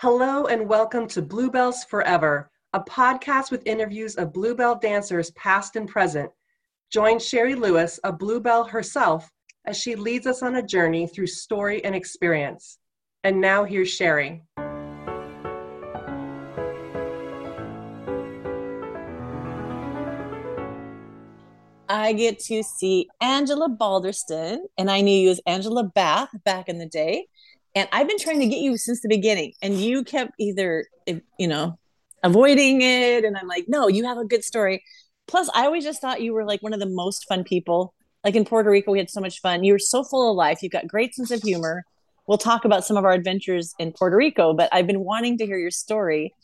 Hello and welcome to Bluebells Forever, a podcast with interviews of Bluebell dancers past and present. Join Sheri Lewis, a Bluebell herself, as she leads us on a journey through story and experience. And now here's Sheri. I get to see Angela Balderston, and I knew you as Angela Bath back in the day. And I've been trying to get you since the beginning, and you kept either, you know, avoiding it. And I'm like, no, you have a good story. Plus, I always just thought you were like one of the most fun people. Like in Puerto Rico, we had so much fun. You were so full of life. You've got great sense of humor. We'll talk about some of our adventures in Puerto Rico, but I've been wanting to hear your story.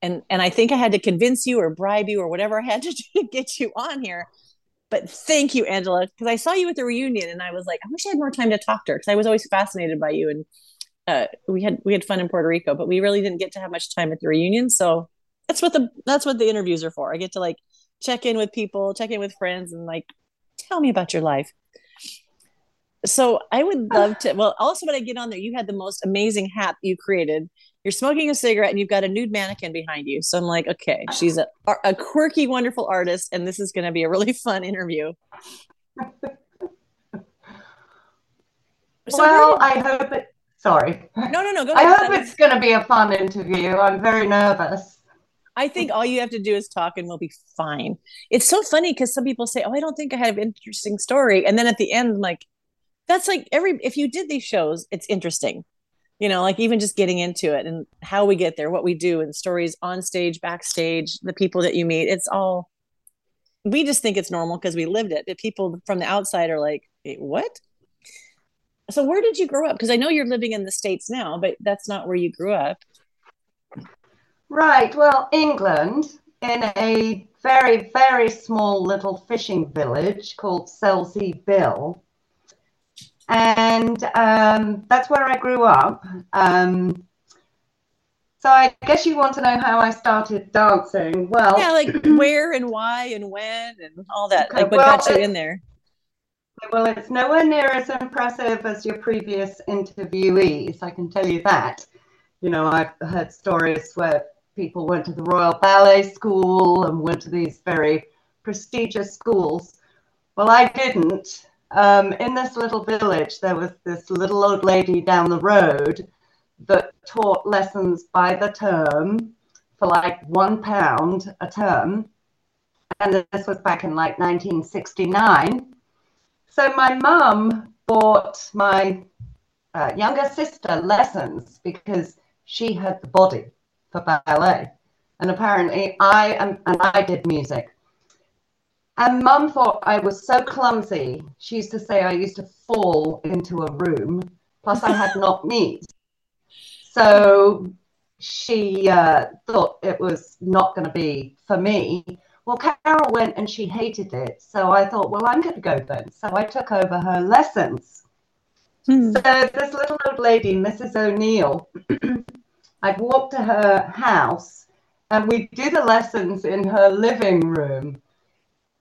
And and I think I had to convince you or bribe you or whatever I had to do to get you on here but thank you, Angela, because I saw you at the reunion and I was like, I wish I had more time to talk to her because I was always fascinated by you and uh, we had we had fun in Puerto Rico, but we really didn't get to have much time at the reunion. So that's what the that's what the interviews are for. I get to like check in with people, check in with friends, and like tell me about your life. So I would love to. Well, also when I get on there, you had the most amazing hat you created you're smoking a cigarette and you've got a nude mannequin behind you. So I'm like, okay, she's a, a quirky, wonderful artist, and this is going to be a really fun interview. So well. I hope it. Sorry. No, no, no. Go ahead. I hope it's going to be a fun interview. I'm very nervous. I think all you have to do is talk and we'll be fine. It's so funny because some people say, Oh, I don't think I have an interesting story. And then at the end, I'm like, that's like every, if you did these shows, it's interesting you know like even just getting into it and how we get there what we do and stories on stage backstage the people that you meet it's all we just think it's normal because we lived it but people from the outside are like what so where did you grow up because i know you're living in the states now but that's not where you grew up right well england in a very very small little fishing village called selsey bill and um, that's where I grew up. Um, so I guess you want to know how I started dancing. Well, yeah, like where and why and when and all that. Okay, like what well, got you in there? Well, it's nowhere near as impressive as your previous interviewees. I can tell you that. You know, I've heard stories where people went to the Royal Ballet School and went to these very prestigious schools. Well, I didn't um, in this little village, there was this little old lady down the road that taught lessons by the term for like one pound a term. And this was back in like 1969. So my mum bought my uh, younger sister lessons because she had the body for ballet. And apparently I am, and I did music. And mum thought I was so clumsy. She used to say I used to fall into a room. Plus, I had knock knees. So she uh, thought it was not going to be for me. Well, Carol went and she hated it. So I thought, well, I'm going to go then. So I took over her lessons. Hmm. So this little old lady, Mrs. O'Neill, I'd walk to her house and we'd do the lessons in her living room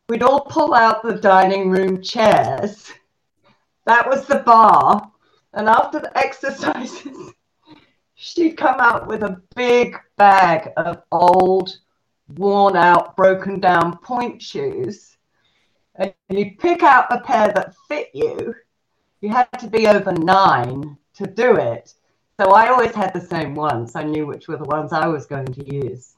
we'd all pull out the dining room chairs. That was the bar. And after the exercises, she'd come out with a big bag of old, worn out, broken down pointe shoes. And you'd pick out a pair that fit you. You had to be over nine to do it. So I always had the same ones. I knew which were the ones I was going to use.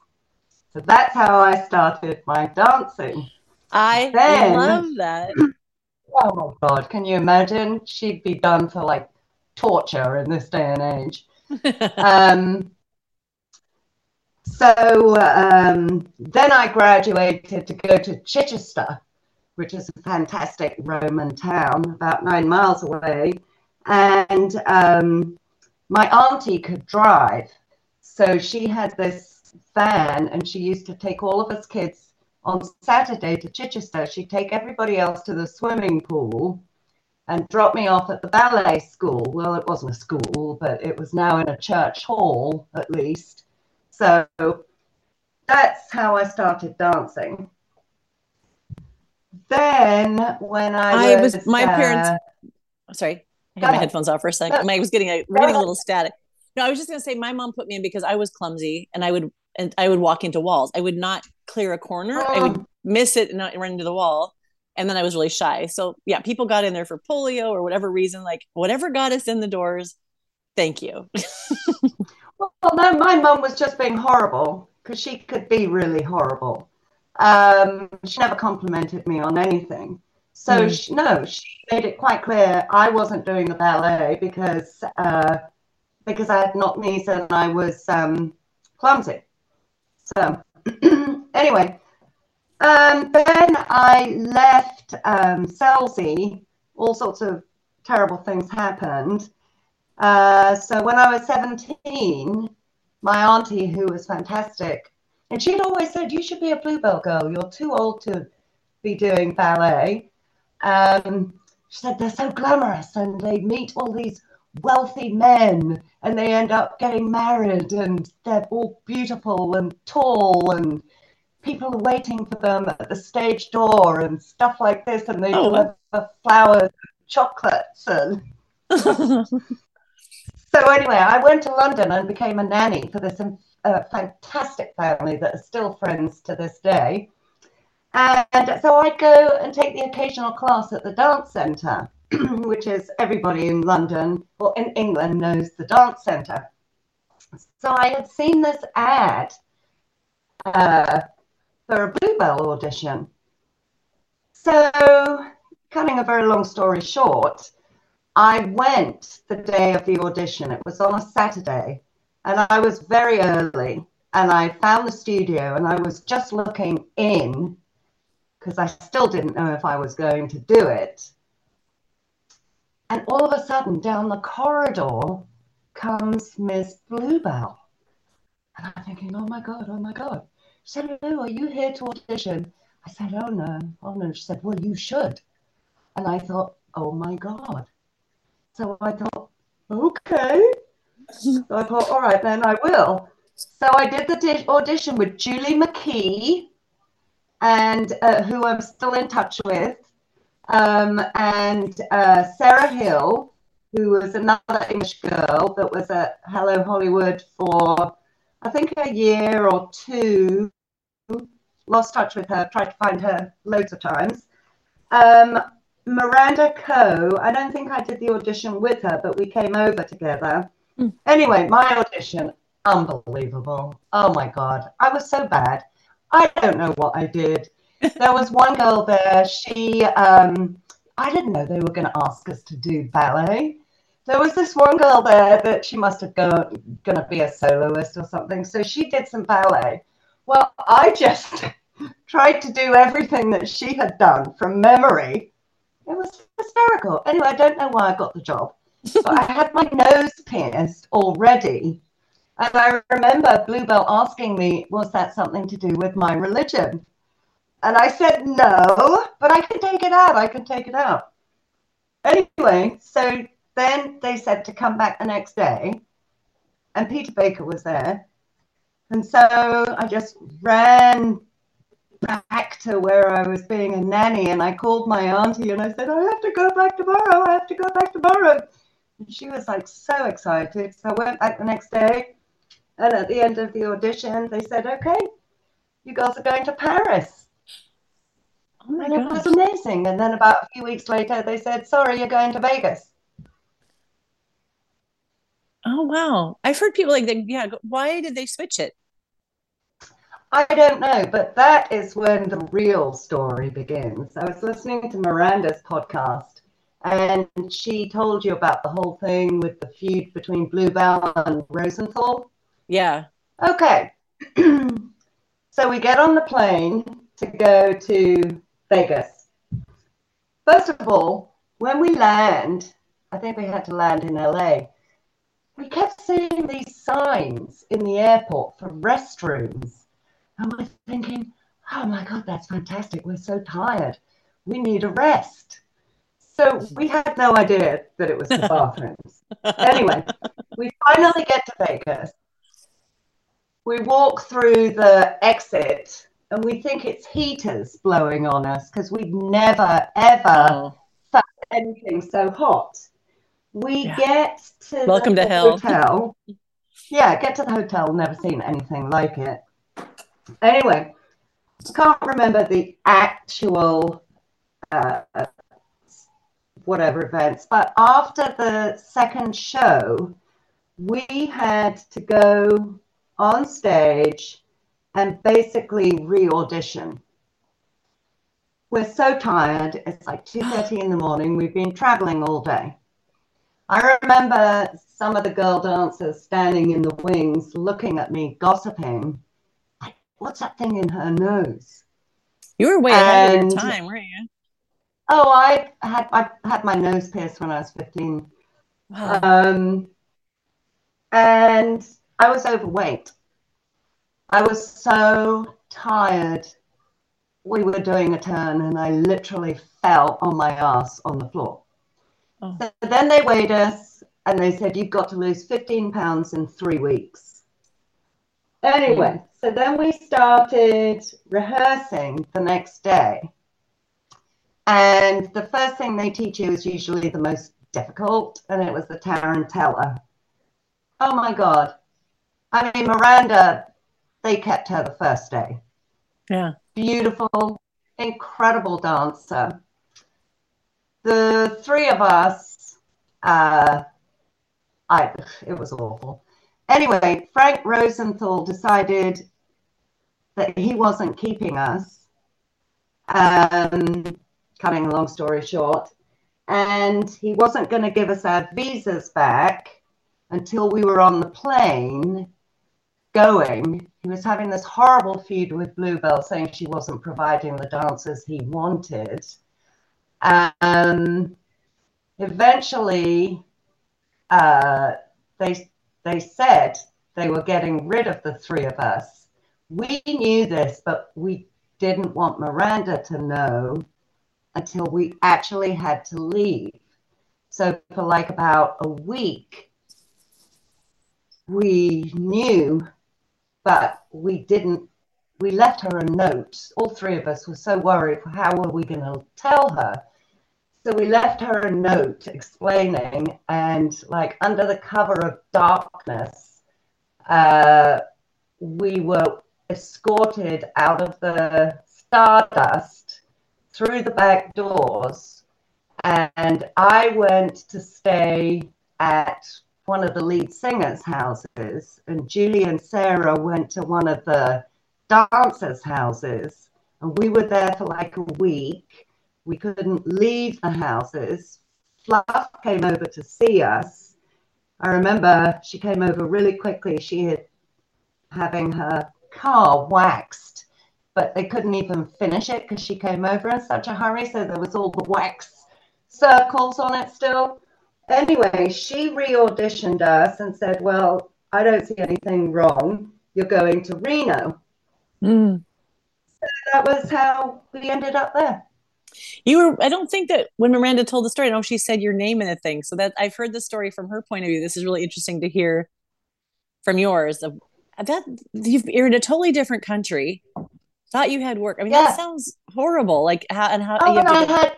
So that's how I started my dancing. I then, love that. Oh my god, can you imagine? She'd be done for like torture in this day and age. um, so um, then I graduated to go to Chichester, which is a fantastic Roman town about nine miles away. And um, my auntie could drive. So she had this van and she used to take all of us kids on Saturday to Chichester. She'd take everybody else to the swimming pool and drop me off at the ballet school. Well, it wasn't a school, but it was now in a church hall at least. So that's how I started dancing. Then when I, I was, my uh, parents sorry, I had my headphones off for a second. I was getting a we're getting a little static. No, I was just gonna say my mom put me in because I was clumsy and I would and I would walk into walls. I would not clear a corner. I would Oh. miss it and not run into the wall. And then I was really shy. So yeah, people got in there for polio or whatever reason. Like whatever got us in the doors. Thank you. Well, no, my mum was just being horrible because she could be really horrible. Um, she never complimented me on anything. So, Mm. she, no, she made it quite clear I wasn't doing the ballet because uh, because I had knock knees and I was um, clumsy. So, anyway, um, then I left um, Selsey. All sorts of terrible things happened. Uh, so when I was 17, my auntie, who was fantastic, and she'd always said, You should be a Bluebell girl. You're too old to be doing ballet. Um, she said, They're so glamorous and they meet all these wealthy men and they end up getting married and they're all beautiful and tall and people are waiting for them at the stage door and stuff like this and they Oh. deliver flowers, chocolates and so anyway, I went to London and became a nanny for this uh, fantastic family that are still friends to this day. And so I'd go and take the occasional class at the dance centre, which is everybody in London or in England knows the dance centre. So I had seen this ad uh, for a Bluebell audition. So, cutting a very long story short, I went the day of the audition. It was on a Saturday, and I was very early. And I found the studio, and I was just looking in because I still didn't know if I was going to do it. And all of a sudden, down the corridor comes Miss Bluebell. And I'm thinking, oh my God, oh my God. She said, are you here to audition? I said, Oh no, oh no. She said, Well, you should. And I thought, Oh my God. So I thought, okay. So I thought, all right, then I will. So I did the di- audition with Julie McKee, and uh, who I'm still in touch with, um, and uh, Sarah Hill, who was another English girl that was at Hello Hollywood for, I think, a year or two. Lost touch with her, tried to find her loads of times. Um, Miranda Coe, I don't think I did the audition with her, but we came over together. Mm. Anyway, my audition, unbelievable. Oh my God, I was so bad. I don't know what I did. There was one girl there, she, um, I didn't know they were going to ask us to do ballet. There was this one girl there that she must have gone going to be a soloist or something. So she did some ballet. Well, I just tried to do everything that she had done from memory. It was hysterical. Anyway, I don't know why I got the job, but I had my nose pierced already. And I remember Bluebell asking me, was that something to do with my religion? And I said, no, but I can take it out. I can take it out. Anyway, so then they said to come back the next day, and Peter Baker was there. And so I just ran back to where I was being a nanny and I called my auntie and I said, I have to go back tomorrow. I have to go back tomorrow. And she was like so excited. So I went back the next day. And at the end of the audition, they said, okay, you girls are going to Paris. Oh my And it was amazing. And then about a few weeks later, they said, sorry, you're going to Vegas. Oh wow. I've heard people like that. Yeah. Why did they switch it? I don't know, but that is when the real story begins. I was listening to Miranda's podcast, and she told you about the whole thing with the feud between Bluebell and Rosenthal. Yeah. Okay, so we get on the plane to go to Vegas. First of all, when we land, I think we had to land in LA. We kept seeing these signs in the airport for restrooms. And we're thinking, oh my God, that's fantastic. We're so tired. We need a rest. So we had no idea that it was the bathrooms. anyway, we finally get to Vegas. We walk through the exit and we think it's heaters blowing on us because we've never, ever Oh. anything so hot. We Yeah. get to Welcome the to hell. hotel. yeah, get to the hotel, never seen anything like it. Anyway, can't remember the actual uh, whatever events, but after the second show, we had to go on stage and basically re-audition. We're so tired. It's like 2.30 in the morning. We've been traveling all day. I remember some of the girl dancers standing in the wings looking at me, gossiping. What's that thing in her nose? You were way ahead of your time, weren't you? Oh, I had I had my nose pierced when I was 15. Wow. Um, and I was overweight. I was so tired. We were doing a turn and I literally fell on my ass on the floor. Oh. So then they weighed us and they said, You've got to lose 15 pounds in three weeks. Anyway, mm. So then we started rehearsing the next day. And the first thing they teach you is usually the most difficult, and it was the Tarantella. Oh my God. I mean, Miranda, they kept her the first day. Yeah. Beautiful, incredible dancer. The three of us, uh, I, it was awful. Anyway, Frank Rosenthal decided that he wasn't keeping us. Um, cutting a long story short, and he wasn't going to give us our visas back until we were on the plane going. He was having this horrible feud with Bluebell, saying she wasn't providing the dancers he wanted. Um, eventually, uh, they they said they were getting rid of the three of us. We knew this, but we didn't want Miranda to know until we actually had to leave. So for like about a week, we knew, but we didn't. We left her a note. All three of us were so worried. How were we going to tell her? So we left her a note explaining, and like under the cover of darkness, uh, we were escorted out of the stardust through the back doors. And I went to stay at one of the lead singers' houses, and Julie and Sarah went to one of the dancers' houses. And we were there for like a week. We couldn't leave the houses. Fluff came over to see us. I remember she came over really quickly. She had having her car waxed, but they couldn't even finish it because she came over in such a hurry. So there was all the wax circles on it still. Anyway, she re auditioned us and said, Well, I don't see anything wrong. You're going to Reno. Mm. So that was how we ended up there. You were, I don't think that when Miranda told the story, I know she said your name in the thing. So that I've heard the story from her point of view. This is really interesting to hear from yours. Of that you're in a totally different country. Thought you had work. I mean, yeah. that sounds horrible. Like how and how? Oh, and I had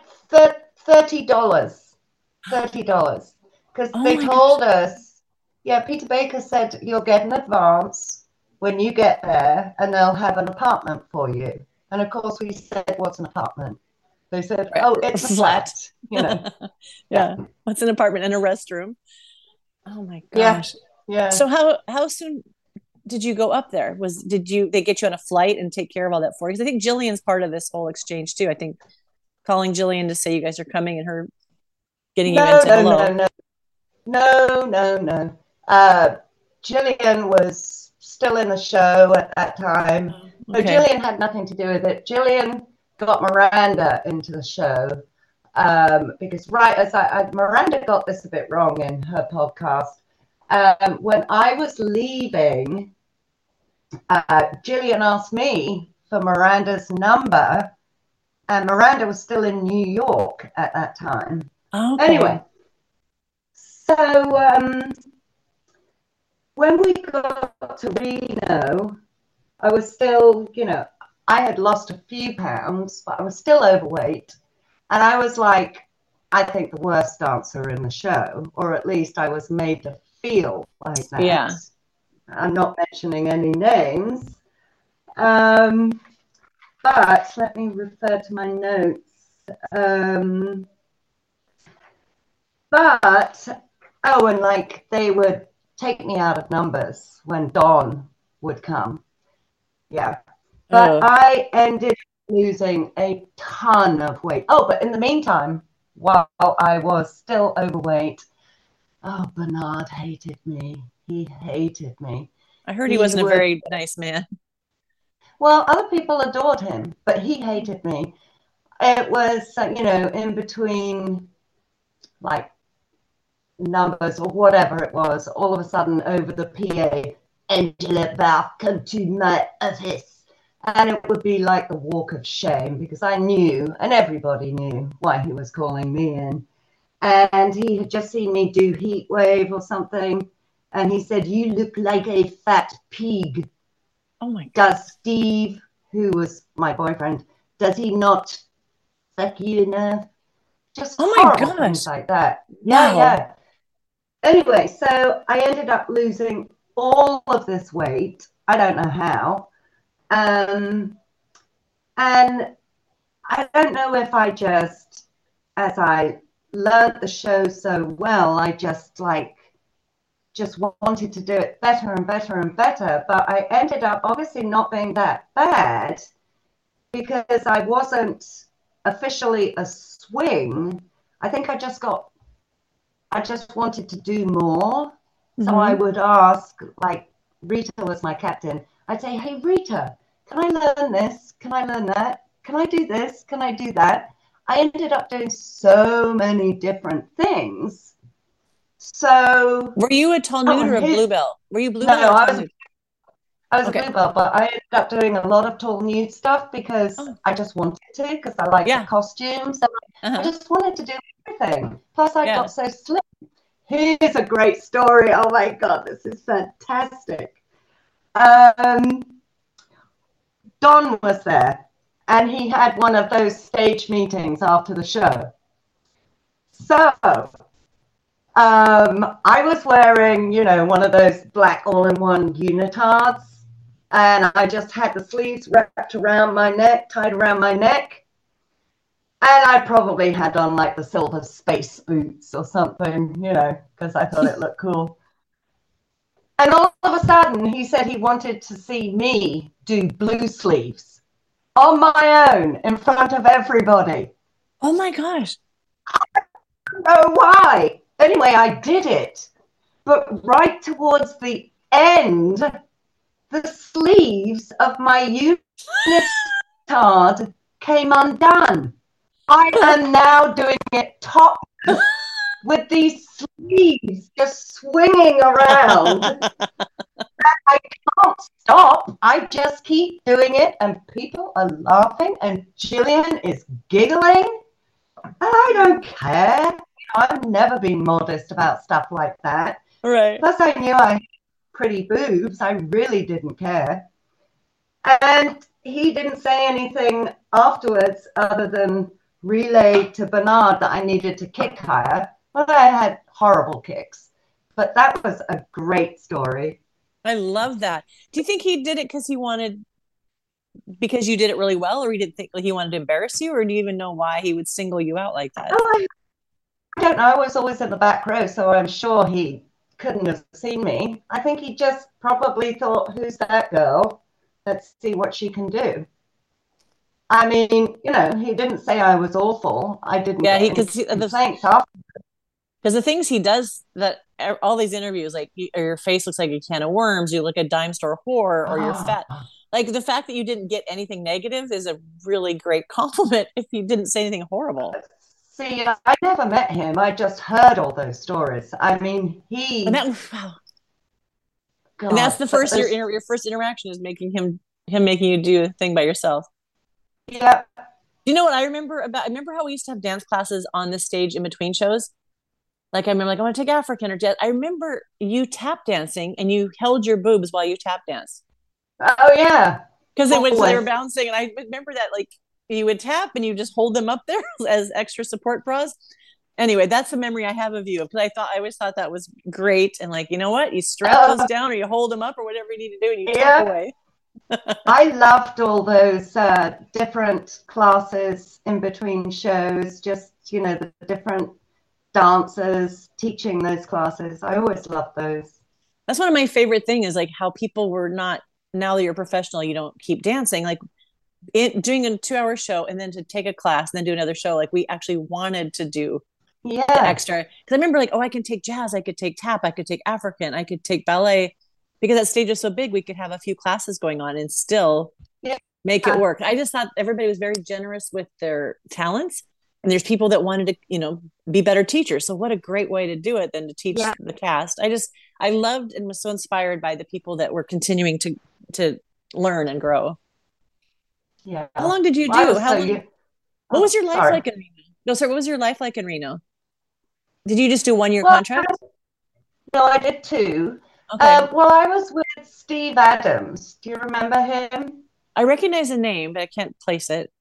thirty dollars thirty dollars because oh they told gosh. us. Yeah, Peter Baker said you'll get an advance when you get there, and they'll have an apartment for you. And of course, we said, "What's an apartment?" They said. "Oh, it's a flat." You know. yeah. What's an apartment and a restroom? Oh my gosh. Yeah. yeah. So how how soon did you go up there? Was did you they get you on a flight and take care of all that for you? Because I think Jillian's part of this whole exchange too. I think calling Jillian to say you guys are coming and her getting no, you into no, hello. No, no, no, no, no. Uh, Jillian was still in the show at that time. Okay. So Jillian had nothing to do with it. Jillian got Miranda into the show um, because right as I, I, Miranda got this a bit wrong in her podcast. Um, when I was leaving, uh, Jillian asked me for Miranda's number, and Miranda was still in New York at that time. Okay. Anyway, so um, when we got to Reno, I was still, you know, I had lost a few pounds, but I was still overweight. And I was like, I think the worst dancer in the show, or at least I was made to feel like that. Yeah. I'm not mentioning any names. Um, but let me refer to my notes. Um, but, oh, and like they would take me out of numbers when Don would come. Yeah. But Oh. I ended losing a ton of weight. Oh, but in the meantime, while I was still overweight, oh, Bernard hated me. He hated me. I heard he He wasn't a very nice man. Well, other people adored him, but he hated me. It was, uh, you know, in between like numbers or whatever it was, all of a sudden over the PA, Angela Bath, come to my office. And it would be like the walk of shame because I knew, and everybody knew, why he was calling me in. And he had just seen me do Heat Wave or something. And he said, You look like a fat pig Oh my god. does Steve, who was my boyfriend, does he not fuck you enough? Just Oh my things gosh. like that. Yeah, Wow. yeah. Anyway, so I ended up losing all of this weight. I don't know how. Um, and I don't know if I just, as I learned the show so well, I just like just wanted to do it better and better and better. But I ended up obviously not being that bad because I wasn't officially a swing. I think I just got, I just wanted to do more. So Mhm. I would ask, like, Rita was my captain. I'd say, Hey, Rita, can I learn this? Can I learn that? Can I do this? Can I do that? I ended up doing so many different things. So Were you a tall Oh, nude or a bluebell? Were you bluebell no, I was- nude? I was Okay. a bluebell, but I ended up doing a lot of tall nude stuff because Oh. I just wanted to, because I like Yeah. the costumes. And I Uh-huh. just wanted to do everything. Plus, I Yeah. got so slim. Here's a great story. Oh my God, this is fantastic. Um, Don was there, and he had one of those stage meetings after the show. So, um, I was wearing, you know, one of those black all-in-one unitards, and I just had the sleeves wrapped around my neck, tied around my neck. And I probably had on like the silver space boots or something, you know, because I thought it looked cool. And all of a sudden, he said he wanted to see me do blue sleeves on my own in front of everybody. Oh my gosh. Oh, why? Anyway, I did it. But right towards the end, the sleeves of my unitard came undone. I am now doing it top with these sleeves just swinging around. I can't stop. I just keep doing it, and people are laughing, and Jillian is giggling. I don't care. I've never been modest about stuff like that. right. Plus, I knew I had pretty boobs. I really didn't care. And he didn't say anything afterwards other than relay to Bernard that I needed to kick higher. But I had horrible kicks. But that was a great story. I love that. Do you think he did it because he wanted because you did it really well, or he didn't think like he wanted to embarrass you, or do you even know why he would single you out like that? Oh, I, I don't know. I was always in the back row, so I'm sure he couldn't have seen me. I think he just probably thought, who's that girl? Let's see what she can do. I mean, you know, he didn't say I was awful. I didn't Yeah, he- any 'cause he- the- complaints after. Because the things he does that all these interviews, like your face looks like a can of worms, you look a dime store whore, or you're ah. fat. Like the fact that you didn't get anything negative is a really great compliment. If you didn't say anything horrible, See, I never met him. I just heard all those stories. I mean, he. and that wow, God, and that's the first your your first interaction is making him him making you do a thing by yourself. Yeah. You know what I remember about? I remember how we used to have dance classes on the stage in between shows. Like I remember, like I want to take African or jazz. I remember you tap dancing and you held your boobs while you tap danced Oh, yeah. because they were bouncing, and I remember that like you would tap and you just hold them up there as extra support bras. anyway, that's a memory I have of you because I thought I always thought that was great. And like, you know what? You strap those down or you hold them up or whatever you need to do and you yeah. away. I loved all those uh, different classes in between shows, just, you know, the different dancers teaching those classes. I always loved those. That's one of my favorite things is like how people were not, now that you're professional, you don't keep dancing. Like it, doing a two hour show and then to take a class and then do another show. Like we actually wanted to do yeah. extra. Because i remember like oh i can take jazz i could take tap i could take african i could take ballet. Because that stage is so big we could have a few classes going on and still yeah. make it work. I just thought everybody was very generous with their talents and there's people that wanted to you know be better teachers. So what a great way to do it than to teach yeah. the cast. I just i loved and was so inspired by the people that were continuing to to learn and grow yeah how long did you do how so long, you, what was your life sorry. like in reno no sir what was your life like in reno did you just do one year well, contract? No, I did two. Okay. Uh, well, I was with Steve Adams. Do you remember him? I recognize the name, but I can't place it.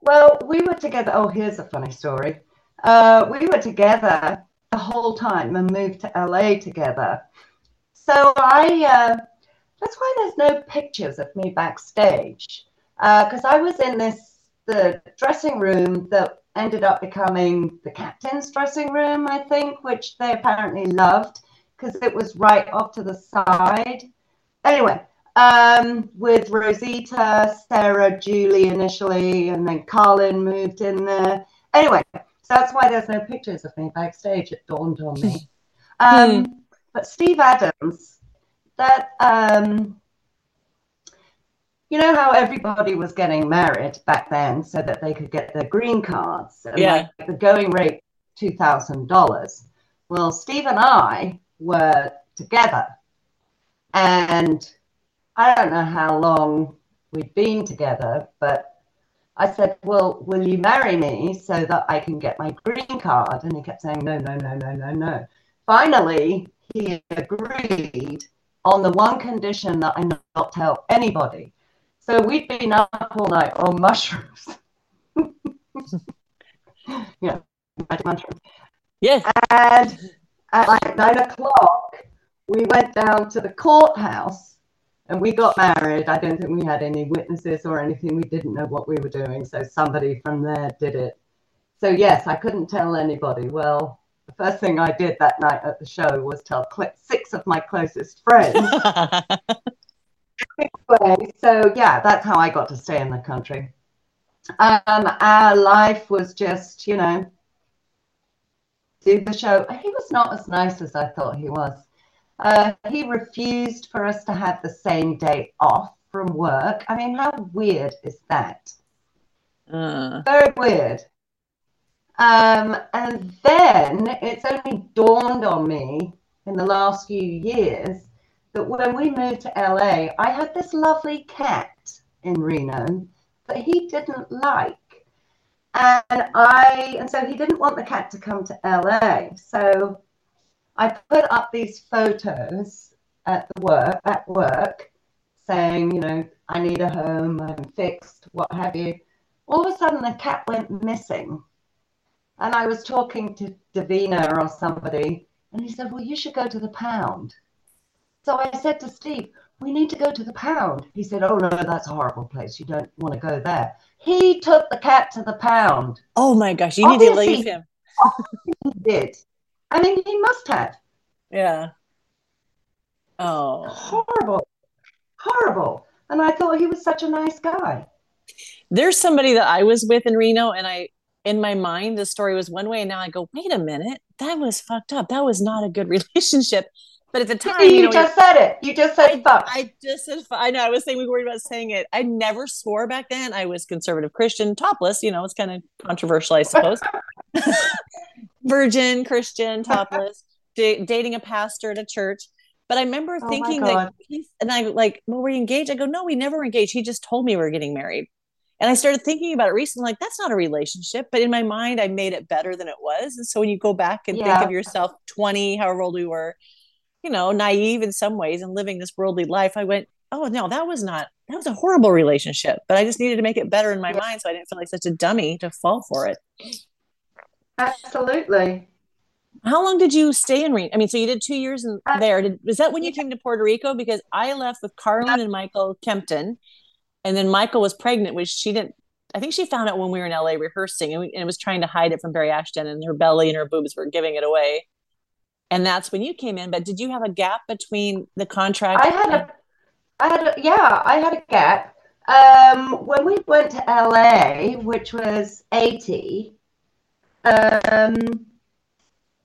Well, we were together. Oh, here's a funny story. Uh, we were together the whole time and moved to LA together. So I, uh, that's why there's no pictures of me backstage, because uh, I was in this the dressing room that ended up becoming the captain's dressing room, I think, which they apparently loved because it was right off to the side. Anyway, um, with Rosita, Sarah, Julie initially, and then Carlin moved in there. Anyway, so that's why there's no pictures of me backstage. It dawned on me. Um, hmm. but Steve Adams, that um, you know how everybody was getting married back then so that they could get their green cards and yeah. Like the going rate $2000 well steve and i were together. And i don't know how long we'd been together but i said well will you marry me so that i can get my green card? And he kept saying no no no no no no. Finally he agreed on the one condition that i not tell anybody so we'd been up all night on mushrooms. yeah, magic mushrooms. Yes. And at like nine o'clock, we went down to the courthouse and we got married. I don't think we had any witnesses or anything. We didn't know what we were doing. So somebody from there did it. So, yes, I couldn't tell anybody. Well, the first thing I did that night at the show was tell six of my closest friends. so yeah, that's how I got to stay in the country. Um, our life was just, you know, do the show. He was not as nice as I thought he was. Uh, he refused for us to have the same day off from work. I mean, how weird is that? Uh. Very weird. Um, and then it's only dawned on me in the last few years that when we moved to LA, I had this lovely cat in Reno that he didn't like. And I and so he didn't want the cat to come to LA. So I put up these photos at the work at work saying, you know, I need a home, I'm fixed, what have you. All of a sudden the cat went missing. And I was talking to Davina or somebody, and he said, Well, you should go to the pound. So I said to Steve, we need to go to the pound. He said, Oh, no, that's a horrible place. You don't want to go there. He took the cat to the pound. Oh my gosh, you Obviously, need to leave him. he did. I mean, he must have. Yeah. Oh. Horrible. Horrible. And I thought he was such a nice guy. There's somebody that I was with in Reno, and I, in my mind, the story was one way, and now I go, wait a minute, that was fucked up. That was not a good relationship. But at the time, you, you know, just said it. You just said fuck. I just said I know. I was saying we worried about saying it. I never swore back then. I was conservative Christian, topless. You know, it's kind of controversial, I suppose. Virgin Christian, topless, d- dating a pastor at a church. But I remember oh thinking that, and I like, well, were you engaged? I go, no, we never engaged. He just told me we were getting married. And I started thinking about it recently, like that's not a relationship. But in my mind, I made it better than it was. And so when you go back and yeah. think of yourself 20, however old we were, you know, naive in some ways and living this worldly life, I went, oh no, that was not that was a horrible relationship. But I just needed to make it better in my mind so I didn't feel like such a dummy to fall for it. Absolutely. How long did you stay in Reno? I mean, so you did two years in Uh, there. Did, was that when you came to Puerto Rico? Because I left with Carlin and Michael Kempton, and then Michael was pregnant, which she didn't. I think she found out when we were in LA rehearsing, and, we, and was trying to hide it from Barry Ashton, and her belly and her boobs were giving it away. And that's when you came in. But did you have a gap between the contract? I had a, I had a, yeah, I had a gap. Um, when we went to LA, which was 80, um,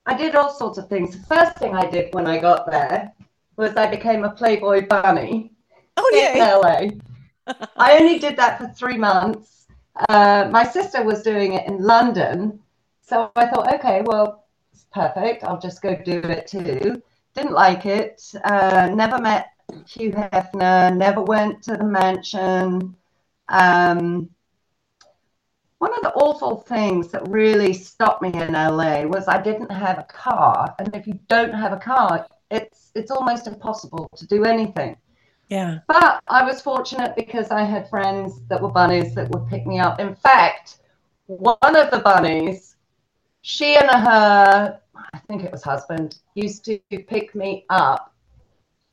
I did all sorts of things. The first thing I did when I got there was I became a Playboy bunny oh in yeah, LA. I only did that for three months. Uh, my sister was doing it in London. So I thought, okay, well, perfect. I'll just go do it too. Didn't like it. Uh, never met Hugh Hefner, never went to the mansion. Um, one of the awful things that really stopped me in LA was I didn't have a car. And if you don't have a car, it's it's almost impossible to do anything. yeah. But I was fortunate because I had friends that were bunnies that would pick me up. In fact, one of the bunnies, she and her, I think it was husband, used to pick me up.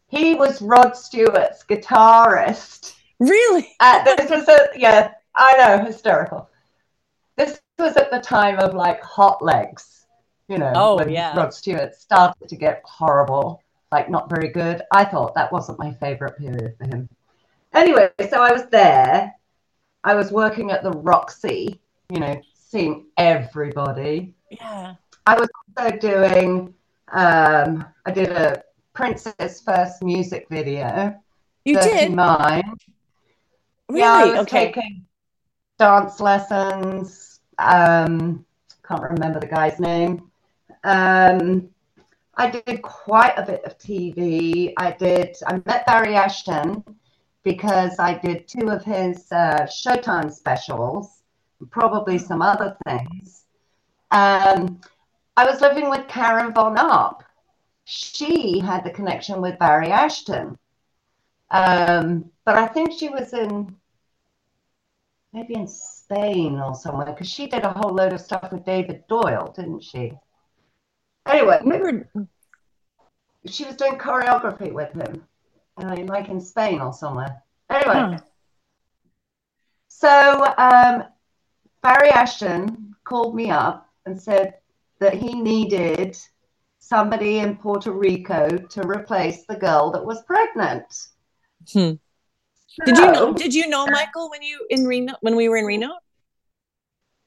He was Rod Stewart's guitarist. Really? Uh, this was a, yeah, I know, hysterical. This was at the time of like Hot Legs, you know, Oh, when yeah. Rod Stewart started to get horrible, like not very good. I thought that wasn't my favorite period for him. Anyway, so I was there. I was working at the Roxy, you know, seeing everybody. Yeah. I was also doing, um, I did a Princess First music video. You did? Mine. Really? Yeah, I was okay. taking dance lessons. Um, can't remember the guy's name. Um, I did quite a bit of TV. I did. I met Barry Ashton because I did two of his uh, Showtime specials, probably some other things. Um, I was living with Karen Von Arp. She had the connection with Barry Ashton. Um, but I think she was in maybe in Spain or somewhere because she did a whole load of stuff with David Doyle, didn't she? Anyway, Remember, she was doing choreography with him, like in Spain or somewhere. Anyway, so um, Barry Ashton called me up and said that he needed somebody in Puerto Rico to replace the girl that was pregnant. Hmm. Did you know? Did you know Michael when you in Reno when we were in Reno?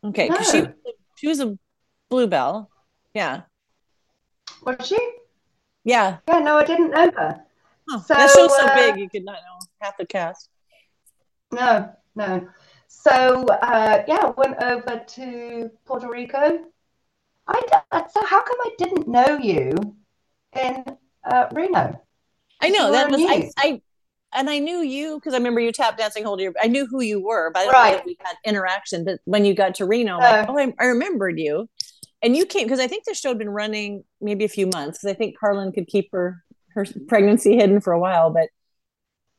Okay, because she she was a bluebell. Yeah, Was she? yeah. Yeah, no, I didn't know her. Huh. So, that show's so uh, big you could not know half the cast. No, no. So uh, yeah, went over to Puerto Rico. I d- so how come I didn't know you in uh, Reno? I know that was I. I and I knew you because I remember you tap dancing hold your I knew who you were, but I don't know Right. we had interaction. But when you got to Reno, I'm like, Uh. oh, I, I remembered you. And you came because I think the show had been running maybe a few months because I think Carlin could keep her her pregnancy hidden for a while, but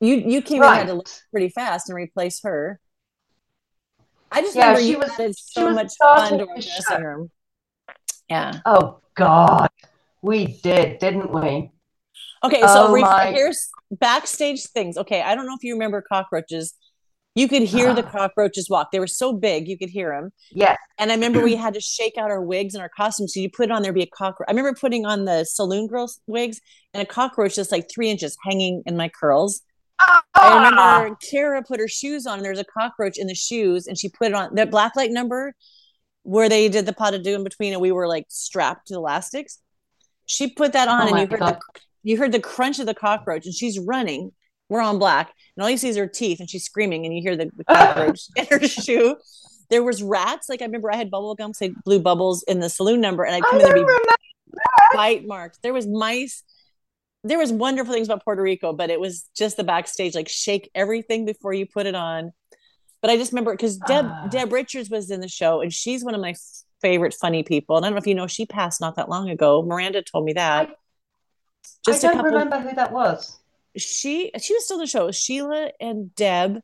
you you came in and had to look pretty fast and replace her. I just Yeah, remember she you was- had so much fun to our dressing room. Yeah. Oh God, we did, didn't we? Okay, so Oh re- my- here's backstage things. Okay, I don't know if you remember cockroaches. You could hear the Ah. cockroaches walk. They were so big, you could hear them. Yes. And I remember we had to shake out our wigs and our costumes. So you put it on there be a cockroach. I remember putting on the saloon girls wigs and a cockroach just like three inches hanging in my curls. I Ah! remember Kara put her shoes on and there's a cockroach in the shoes and she put it on that black light number where they did the pas de deux in between and we were like strapped to elastics. She put that on Oh and you heard God. the you heard the crunch of the cockroach and she's running. We're on black and all you see is her teeth and she's screaming and you hear the, the cockroach in her shoe. There was rats. Like I remember I had bubble gum, say blue bubbles in the saloon number and I'd I come in there and be remember. bite marks. There was mice. There was wonderful things about Puerto Rico, but it was just the backstage, like shake everything before you put it on. But I just remember because Deb Ah. Deb Richards was in the show, and she's one of my favorite funny people. And I don't know if you know, she passed not that long ago. Miranda told me that. Just I don't couple. remember who that was. She she was still in the show. Sheila and Deb.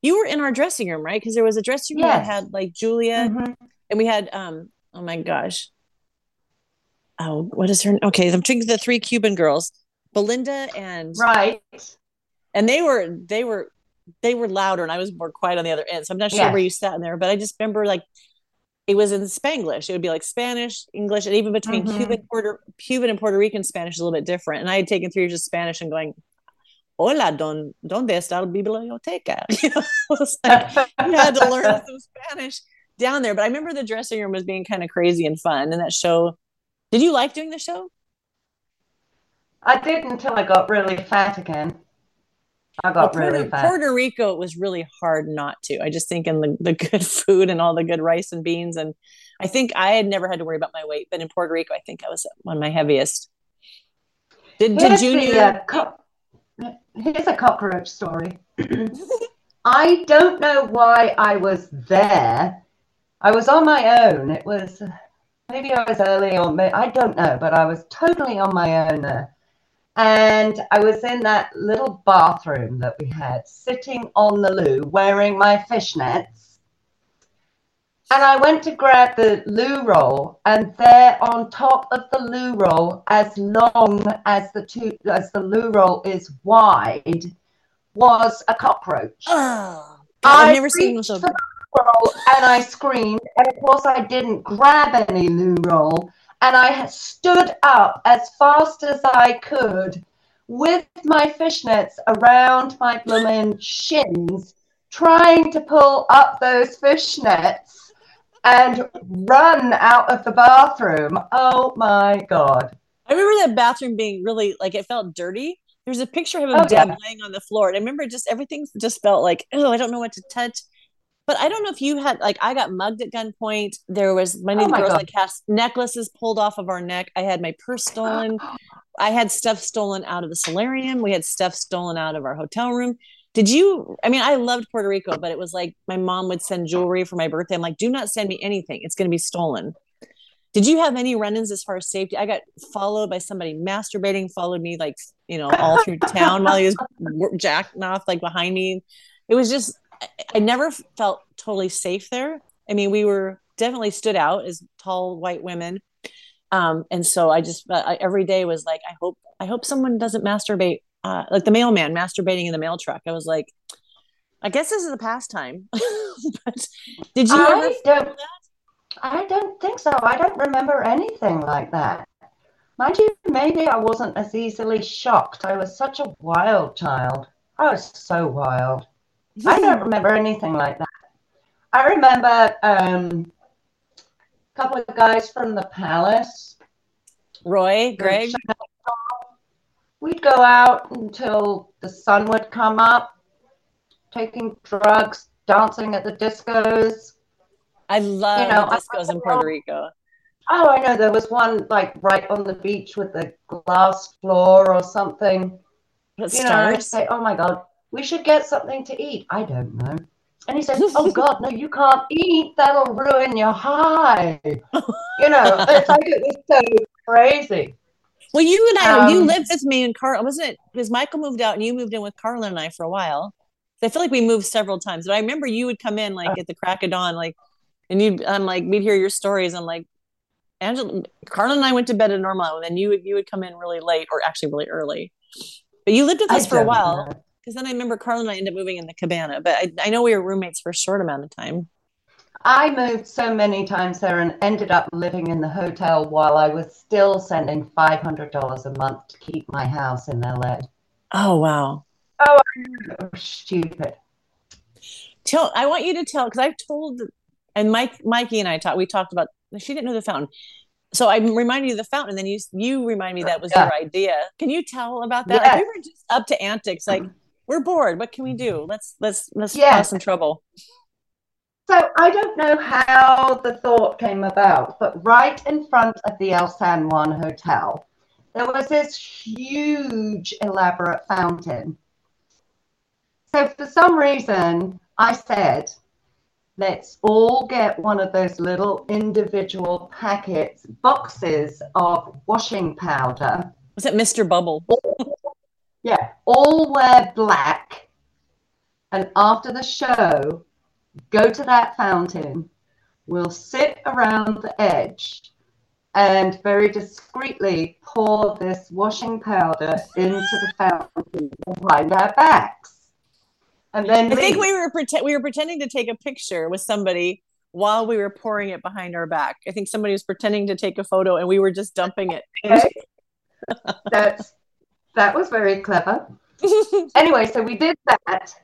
You were in our dressing room, right? Because there was a dressing room that had like Julia, Mhm. and we had um oh my gosh. Oh, what is her? Okay, I'm drinking the three Cuban girls, Belinda and Right. and they were they were they were louder and I was more quiet on the other end. So I'm not sure Yes. where you sat in there, but I just remember like it was in Spanglish. It would be like Spanish, English, and even between Mhm. Cuban, Puerto Cuban and Puerto Rican Spanish is a little bit different. And I had taken three years of Spanish and going, Hola, don, ¿dónde está la biblioteca? You know, like, you had to learn some Spanish down there. But I remember the dressing room was being kind of crazy and fun. And that show, did you like doing the show? I did until I got really fat again. I got Well, Puerto, really fat. Puerto Rico it was really hard not to. I just think in the, the good food and all the good rice and beans. And I think I had never had to worry about my weight, but in Puerto Rico, I think I was one of my heaviest. Did, did Junior? uh, co- here's a cockroach story. I don't know why I was there. I was on my own. It was maybe I was early or may, I don't know, but I was totally on my own there. And I was in that little bathroom that we had, sitting on the loo, wearing my fishnets. And I went to grab the loo roll, and there on top of the loo roll, as long as the two as the loo roll is wide, was a cockroach. oh, God, I've never seen one so. and I screamed, and of course I didn't grab any loo roll, and I stood up as fast as I could with my fishnets around my blooming shins, trying to pull up those fishnets and run out of the bathroom. Oh my god! I remember that bathroom being really like it felt dirty. There's a picture of him Oh, dead yeah. laying on the floor. And I remember just everything just felt like, oh, I don't know what to touch. But I don't know if you had like I got mugged at gunpoint. There was many Oh of the girls God. that cast necklaces pulled off of our neck. I had my purse stolen. I had stuff stolen out of the solarium. We had stuff stolen out of our hotel room. Did you? I mean, I loved Puerto Rico, but it was like my mom would send jewelry for my birthday. I'm like, do not send me anything. It's going to be stolen. Did you have any run-ins as far as safety? I got followed by somebody masturbating, followed me like you know all through town while he was jacking off like behind me. It was just I, never felt totally safe there. I mean, we were definitely stood out as tall white women, um, and so I just I, every day was like, I hope I hope someone doesn't masturbate, uh, like the mailman masturbating in the mail truck. I was like, I guess this is a pastime. but did you I ever don't- that? I don't think so. I don't remember anything like that. Mind you, maybe I wasn't as easily shocked. I was such a wild child. I was so wild. I don't remember anything like that. I remember um, a couple of guys from the palace. Roy, Greg. We'd go out until the sun would come up, taking drugs, dancing at the discos. I love You know, the I- discos in Puerto Rico. Oh, I know there was one like right on the beach with the glass floor or something. But You know, I'd say, "Oh my God, we should get something to eat." I don't know. And he said, "Oh God, no, you can't eat. That'll ruin your high." You know, it's like it was so crazy. Well, you and I, you Um, lived with me and Carl, wasn't it? Because Michael moved out and you moved in with Carla and I for a while. I feel like we moved several times, but I remember you would come in like at the crack of dawn, like, and you'd, I'm like, we'd hear your stories. I'm like, Angela, Carla and I went to bed at normal, and then you would, you would come in really late or actually really early. But you lived with us for a while. know. Because then I remember Carla and I ended up moving in the cabana, but I, I know we were roommates for a short amount of time. I moved so many times there and ended up living in the hotel while I was still sending five hundred dollars a month to keep my house in LA. Oh wow! Oh, stupid. Tell I want you to tell because I've told and Mike Mikey and I talked. We talked about she didn't know the fountain, so I reminded you of the fountain. And then you you remind me that was Yeah. your idea. Can you tell about that? Like, we were just up to antics. Like we're bored. What can we do? Let's let's let's Yes. cause some trouble. So I don't know how the thought came about, but right in front of the El San Juan Hotel, there was this huge, elaborate fountain. So for some reason, I said, let's all get one of those little individual packets, boxes of washing powder. Was it Mr. Bubble? Yeah, all wear black. And after the show, go to that fountain, We'll sit around the edge and very discreetly pour this washing powder into the fountain behind our backs. And then I think we were pretend we were pretending to take a picture with somebody while we were pouring it behind our back. I think somebody was pretending to take a photo and we were just dumping it. Okay. That's that was very clever. Anyway, so we did that,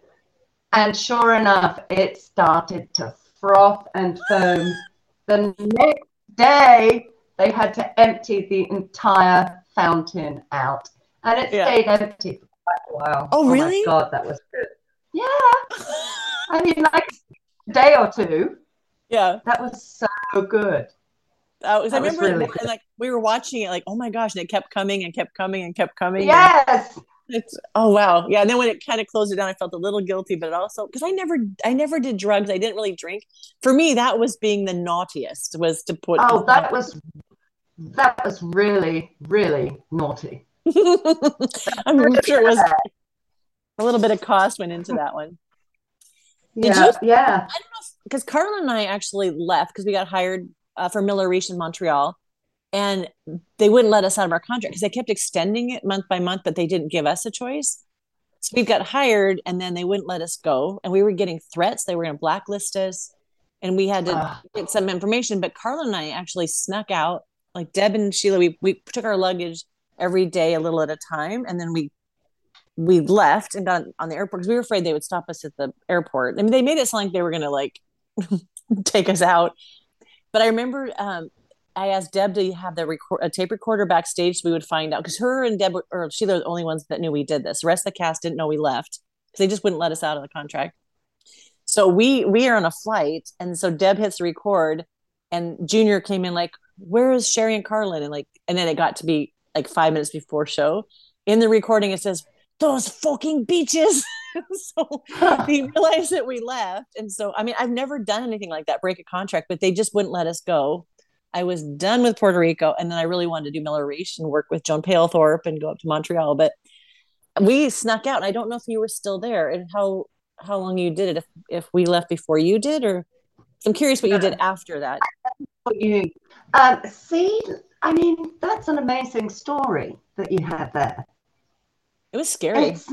and sure enough, it started to froth and foam. The next day, they had to empty the entire fountain out, and it Yeah. stayed empty for quite a while. Oh, oh really? my god, that was good. Yeah, I mean, like a day or two. yeah. That was so good. That was, I was remember really good. like we were watching it like, oh my gosh, and it kept coming and kept coming and kept coming. Yes. It's oh wow. Yeah. And then when it kind of closed it down, I felt a little guilty, but also because I never I never did drugs. I didn't really drink. For me, that was being the naughtiest was to put Oh, that was that was really, really naughty. I'm sure it was a little bit of cost went into that one. Did Yeah, you- yeah. I don't know because Carla and I actually left because we got hired uh, for Miller Reach in Montreal, and they wouldn't let us out of our contract because they kept extending it month by month, but they didn't give us a choice. So we got hired, and then they wouldn't let us go, and we were getting threats. They were going to blacklist us, and we had to Ah. get some information. But Carla and I actually snuck out. Like Deb and Sheila, we we took our luggage every day, a little at a time, and then we we left and got on the airport because we were afraid they would stop us at the airport. I mean, they made it sound like they were going to like take us out. But I remember um, I asked Deb to have the record a tape recorder backstage so we would find out because her and Deb or were the only ones that knew we did this. The rest of the cast didn't know we left because they just wouldn't let us out of the contract. So we we are on a flight, and so Deb hits record, and Junior came in like, "Where is Sheri and Carlin?" And like, and then it got to be like five minutes before show. In the recording, it says those fucking beaches. so they realized that we left. And so, I mean, I've never done anything like that, break a contract, but they just wouldn't let us go. I was done with Puerto Rico. And then I really wanted to do Miller Reach and work with Joan Palethorpe and go up to Montreal. But we snuck out. And I don't know if you were still there and how how long you did it, if, if we left before you did, or I'm curious what you did after that. You um, see? I mean, that's an amazing story that you had there. It was scary. It's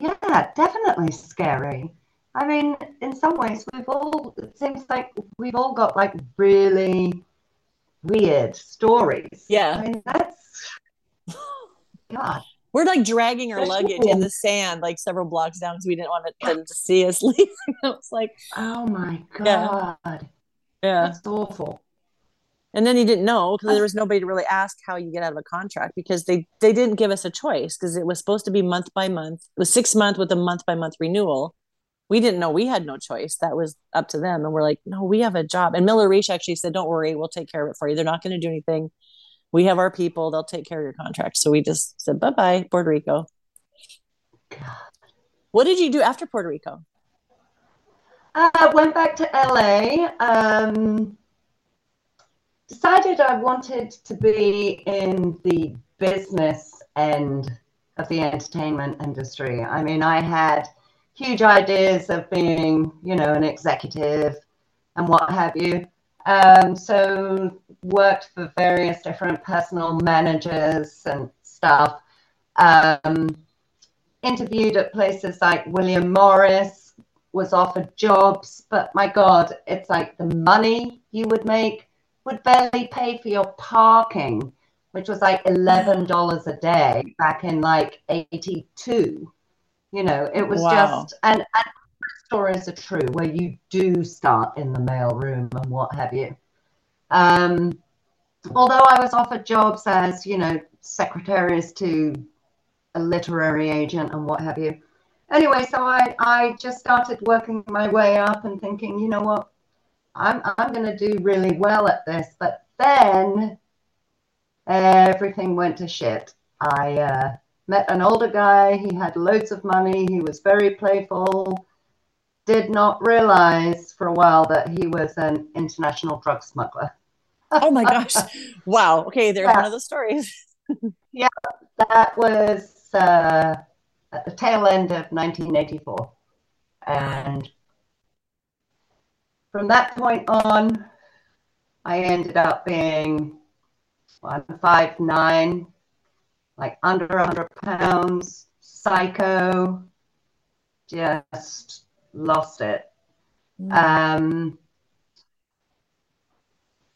yeah, definitely scary. I mean, in some ways, we've all. It seems like we've all got like really weird stories. Yeah. I mean, that's God. We're like dragging our luggage in the sand, like several blocks down, because we didn't want them to see us leaving. I was like, Oh my Yeah. God. yeah. That's awful. And then he didn't know because there was nobody to really ask how you get out of a contract because they they didn't give us a choice because it was supposed to be month by month. It was six month with a month by month renewal. We didn't know we had no choice. That was up to them. And we're like, no, we have a job. And Miller Reach actually said, don't worry, we'll take care of it for you. They're not going to do anything. We have our people. They'll take care of your contract. So we just said, bye bye, Puerto Rico. What did you do after Puerto Rico? Uh, went back to LA. Um, decided I wanted to be in the business end of the entertainment industry. I mean, I had huge ideas of being, you know, an executive and what have you. Um, so worked for various different personal managers and stuff. Um, interviewed at places like William Morris, was offered jobs, but my God, it's like the money you would make would barely pay for your parking, which was like eleven dollars a day back in like '82. You know, it was Wow. just and, and stories are true where you do start in the mail room and what have you. Um, although I was offered jobs as you know secretaries to a literary agent and what have you anyway, so I, I just started working my way up and thinking, you know what, I'm, I'm going to do really well at this. But then everything went to shit. I uh, met an older guy. He had loads of money. He was very playful. Did not realize for a while that he was an international drug smuggler. Oh my gosh. Wow. Okay, there's Yeah. one of the stories. Yeah. That was uh, at the tail end of 1984. And from that point on, I ended up being one five nine, like under hundred pounds, psycho, just lost it. Mm. Um,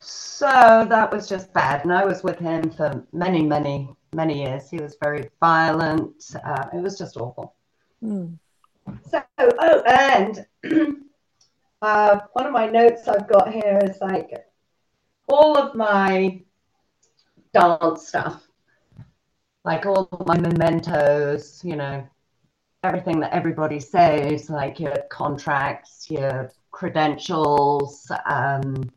so that was just bad, and I was with him for many, many, many years. He was very violent. Uh, it was just awful. Mm. So, oh, and uh, one of my notes I've got here is like all of my dance stuff, like all my mementos, you know, everything that everybody says, like your contracts, your credentials. Um,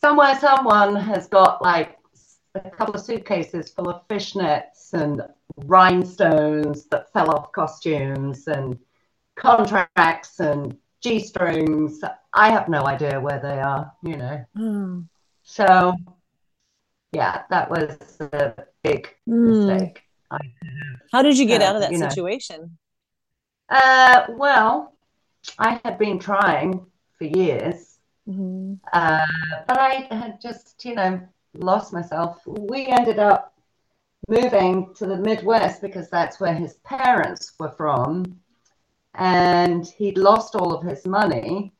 somewhere, someone has got like a couple of suitcases full of fishnets and rhinestones that fell off costumes and contracts and G strings. I have no idea where they are, you know. Mm. So, yeah, that was a big mm. mistake. How did you get uh, out of that situation? Know. Uh, well, I had been trying for years, mm-hmm. uh, but I had just, you know, lost myself. We ended up moving to the Midwest because that's where his parents were from. And he'd lost all of his money.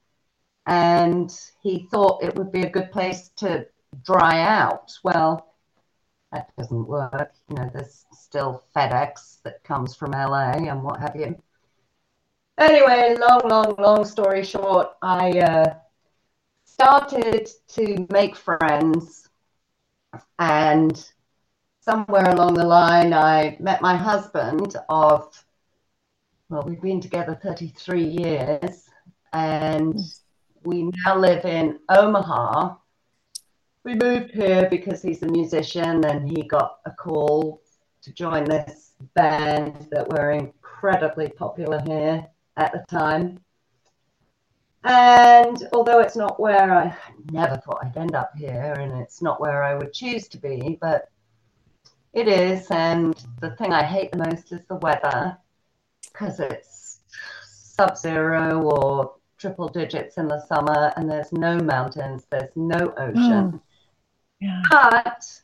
And he thought it would be a good place to dry out. Well, that doesn't work. You know, there's still FedEx that comes from LA and what have you. Anyway, long, long, long story short, I uh, started to make friends and somewhere along the line, I met my husband of, well, we've been together 33 years and hmm. we now live in Omaha. We moved here because he's a musician and he got a call to join this band that were incredibly popular here at the time. And although it's not where I never thought I'd end up here, and it's not where I would choose to be, but it is, and the thing I hate the most is the weather because it's sub zero or triple digits in the summer, and there's no mountains, there's no ocean. Mm. Yeah. But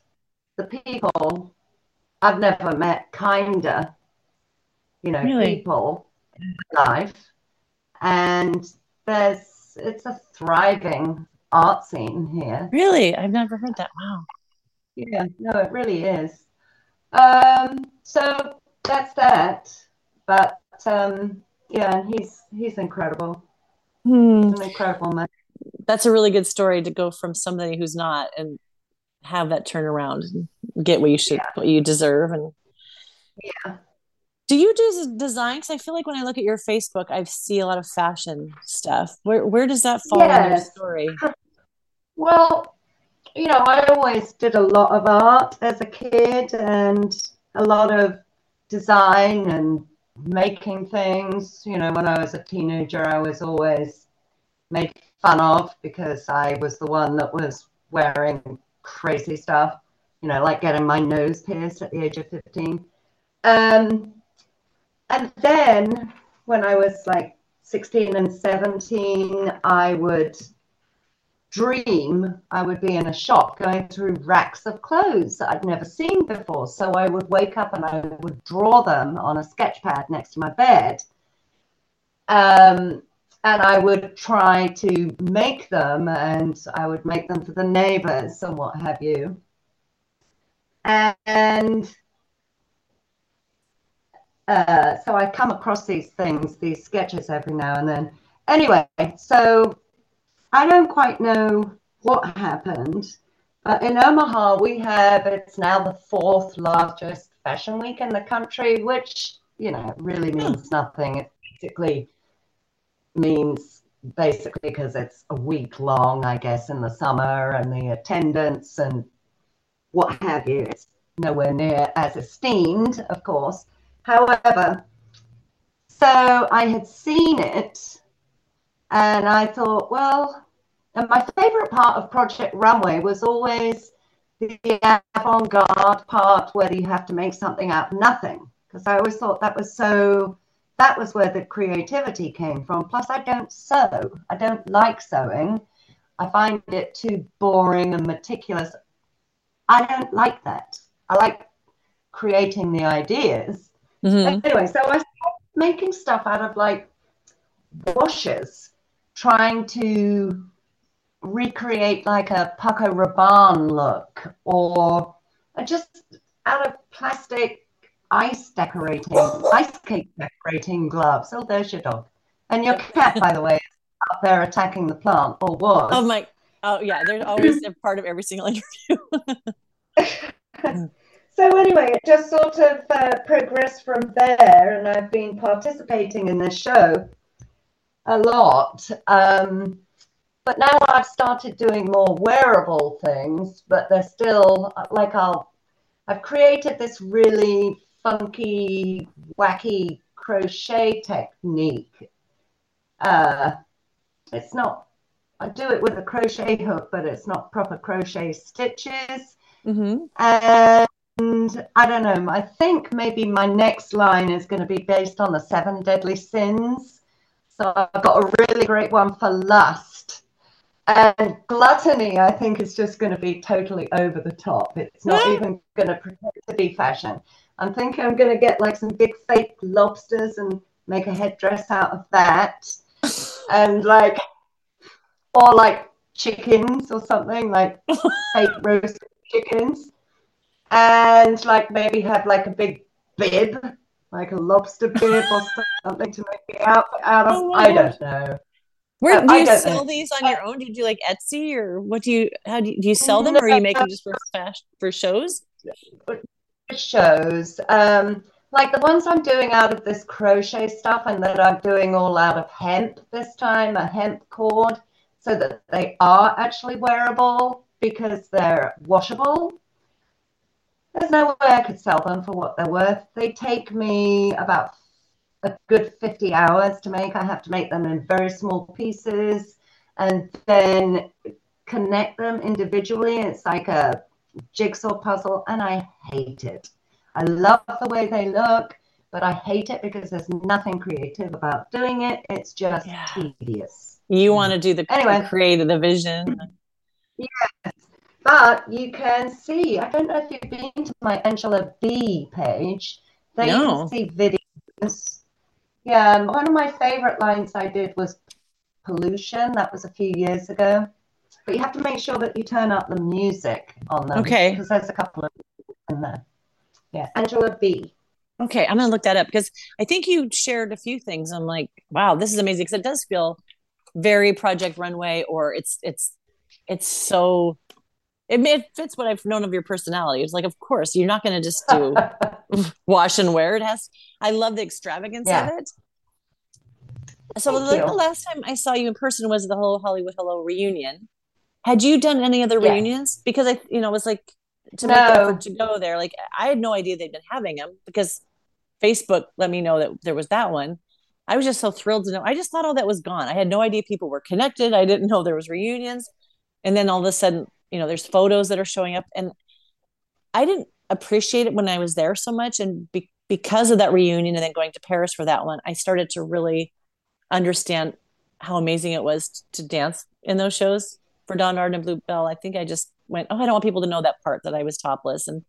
the people I've never met kinder, you know, really? people in life, and there's it's a thriving art scene here. Really, I've never heard that. Wow. Yeah, no, it really is. Um, so that's that. But um, yeah, he's he's incredible. Hmm. He's an incredible man. That's a really good story to go from somebody who's not and have that turnaround and get what you should, yeah. what you deserve, and yeah. Do you do design? Because I feel like when I look at your Facebook, I see a lot of fashion stuff. Where where does that fall yes. in your story? Well, you know, I always did a lot of art as a kid and a lot of design and making things. You know, when I was a teenager, I was always made fun of because I was the one that was wearing crazy stuff, you know, like getting my nose pierced at the age of 15. Um, and then when I was like 16 and 17, I would dream I would be in a shop going through racks of clothes that I'd never seen before. So I would wake up and I would draw them on a sketch pad next to my bed. Um, and I would try to make them and I would make them for the neighbors and what have you. And uh, so I come across these things, these sketches every now and then. Anyway, so I don't quite know what happened, but in Omaha, we have it's now the fourth largest fashion week in the country, which, you know, really hmm. means nothing. It basically means basically because it's a week long, I guess, in the summer and the attendance and what have you. It's nowhere near as esteemed, of course. However, so I had seen it and I thought, well, and my favorite part of Project Runway was always the avant garde part where you have to make something out of nothing. Because I always thought that was so that was where the creativity came from. Plus, I don't sew. I don't like sewing. I find it too boring and meticulous. I don't like that. I like creating the ideas. Mm-hmm. Anyway, so I started making stuff out of like washes, trying to recreate like a Paco Rabanne look or just out of plastic ice decorating, ice cake decorating gloves. Oh, there's your dog. And your cat, by the way, up there attacking the plant or was. Oh my oh yeah, there's always a part of every single interview. so anyway, it just sort of uh, progressed from there, and I've been participating in this show a lot. Um, but now I've started doing more wearable things, but they're still like I'll I've created this really funky, wacky crochet technique. Uh, it's not, I do it with a crochet hook, but it's not proper crochet stitches. Mm-hmm. And I don't know, I think maybe my next line is going to be based on the seven deadly sins. So I've got a really great one for lust. And gluttony, I think, is just going to be totally over the top. It's not even going to pretend to be fashion. I'm thinking I'm going to get like some big fake lobsters and make a headdress out of that. and like, or like chickens or something, like fake roast chickens. And like maybe have like a big bib, like a lobster bib or something to make the outfit out of. Oh, I don't know. Where do you sell know. these on your own? Do you do like Etsy or what do you how do you, do you sell them or you make them just for for shows? Shows. Um like the ones I'm doing out of this crochet stuff and that I'm doing all out of hemp this time, a hemp cord, so that they are actually wearable because they're washable. There's no way I could sell them for what they're worth. They take me about a good 50 hours to make. I have to make them in very small pieces and then connect them individually. It's like a jigsaw puzzle, and I hate it. I love the way they look, but I hate it because there's nothing creative about doing it. It's just yeah. tedious. You want to do the anyway, create the vision. Yes, but you can see. I don't know if you've been to my Angela B page. There no. you can see videos yeah, um, one of my favorite lines I did was pollution. That was a few years ago. But you have to make sure that you turn up the music on them. Okay. Because there's a couple of in there. Yeah, Angela B. Okay, I'm gonna look that up because I think you shared a few things. I'm like, wow, this is amazing because it does feel very Project Runway, or it's it's it's so it, it fits what I've known of your personality. It's like, of course, you're not going to just do wash and wear. It has. I love the extravagance yeah. of it. So, Thank like you. the last time I saw you in person was the whole Hollywood Hello reunion. Had you done any other yeah. reunions? Because I, you know, it was like to no. make the effort to go there. Like I had no idea they'd been having them because Facebook let me know that there was that one. I was just so thrilled to know. I just thought all that was gone. I had no idea people were connected. I didn't know there was reunions. And then all of a sudden, you know there's photos that are showing up and i didn't appreciate it when i was there so much and be- because of that reunion and then going to paris for that one i started to really understand how amazing it was to dance in those shows for don Arden and Bluebell. I think I just went, oh, I don't want people to know that part that I was topless. And,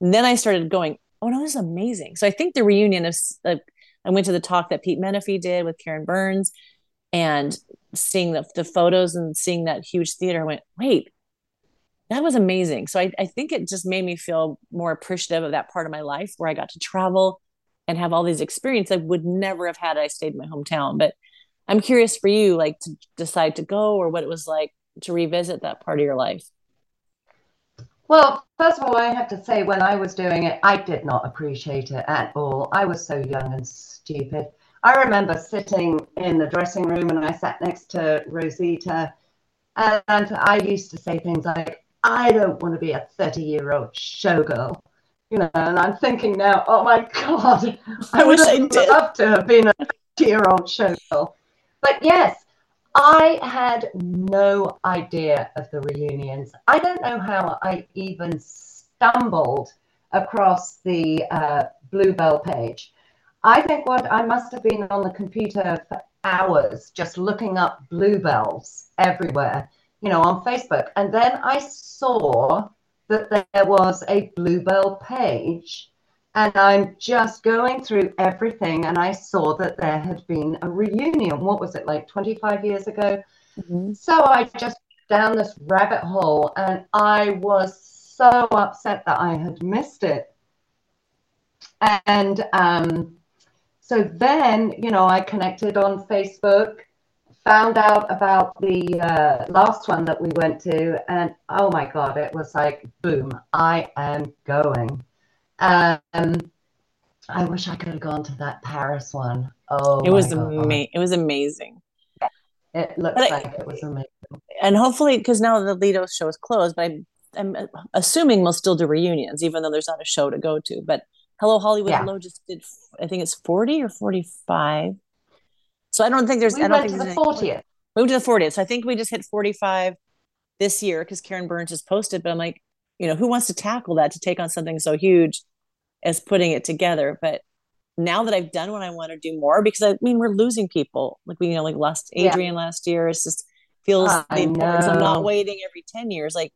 and then I started going, oh no, this is amazing. So I think the reunion of, uh, I went to the talk that Pete Menefee did with Karen Burns and seeing the, the photos and seeing that huge theater, I went, wait, that was amazing. So I, I think it just made me feel more appreciative of that part of my life where I got to travel and have all these experiences I would never have had if I stayed in my hometown. But I'm curious for you, like to decide to go or what it was like to revisit that part of your life. Well, first of all, I have to say, when I was doing it, I did not appreciate it at all. I was so young and stupid. I remember sitting in the dressing room and I sat next to Rosita, and I used to say things like, I don't want to be a 30 year old showgirl. You know, and I'm thinking now, oh my God, I, I would have loved to have been a 30 year old showgirl. But yes, I had no idea of the reunions. I don't know how I even stumbled across the uh, Bluebell page. I think what I must have been on the computer for hours just looking up bluebells everywhere, you know, on Facebook. And then I saw that there was a bluebell page. And I'm just going through everything, and I saw that there had been a reunion. What was it like 25 years ago? Mm-hmm. So I just down this rabbit hole, and I was so upset that I had missed it. And um, so then, you know, I connected on Facebook, found out about the uh, last one that we went to, and oh my God, it was like, boom, I am going. Um, I wish I could have gone to that Paris one. Oh, it was amazing. It was amazing. It looks but like I, it was amazing. And hopefully, because now the Lido show is closed, but I'm, I'm assuming we'll still do reunions, even though there's not a show to go to. But Hello Hollywood yeah. Hello just did I think it's 40 or 45. So I don't think there's we I don't went think to the 40th. We went to the 40th. So I think we just hit 45 this year because Karen Burns just posted, but I'm like, you know, who wants to tackle that to take on something so huge as putting it together? But now that I've done what I want to do more, because I mean we're losing people. Like we you know, like lost Adrian yeah. last year. It's just feels the importance of not waiting every 10 years. Like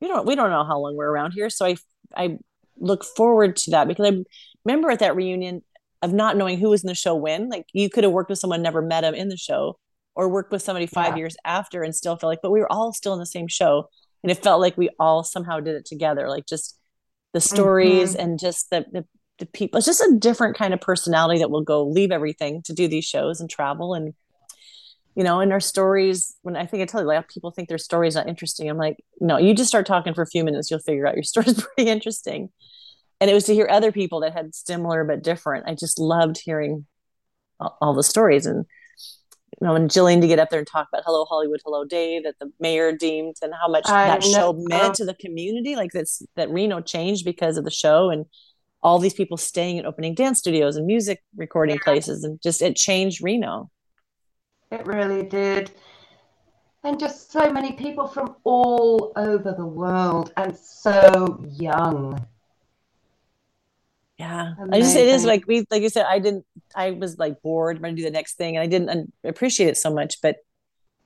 we don't we don't know how long we're around here. So I I look forward to that because I remember at that reunion of not knowing who was in the show when. Like you could have worked with someone, never met him in the show, or worked with somebody five yeah. years after and still felt like, but we were all still in the same show. And it felt like we all somehow did it together. Like just the stories mm-hmm. and just the, the the people. It's just a different kind of personality that will go leave everything to do these shows and travel and you know, and our stories, when I think I tell you, like people think their story is not interesting. I'm like, no, you just start talking for a few minutes, you'll figure out your story is pretty interesting. And it was to hear other people that had similar but different. I just loved hearing all, all the stories. And, you know, and Jillian to get up there and talk about Hello Hollywood, Hello Dave, that the mayor deemed and how much I that know. show meant to the community. Like that's that Reno changed because of the show and all these people staying at opening dance studios and music recording yeah. places. And just it changed Reno. It really did. And just so many people from all over the world and so young. Yeah. Amazing. I just, it is like we, like you said, I didn't, I was like bored, going to do the next thing. And I didn't appreciate it so much. But